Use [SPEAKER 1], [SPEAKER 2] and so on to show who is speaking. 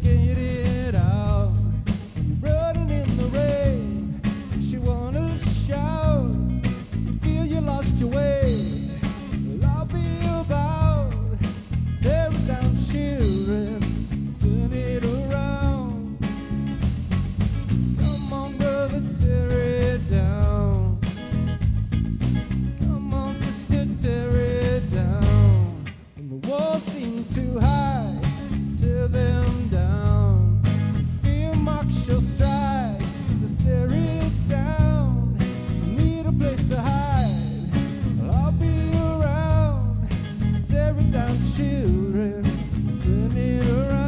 [SPEAKER 1] it out. Running in the rain, wanna shout. You feel you lost your way. I'll be about tearing down children, turn it around. Come on, brother, tear it down. Come on, sister, tear it down. And the walls seem too high to them. paradise children. Turn it around.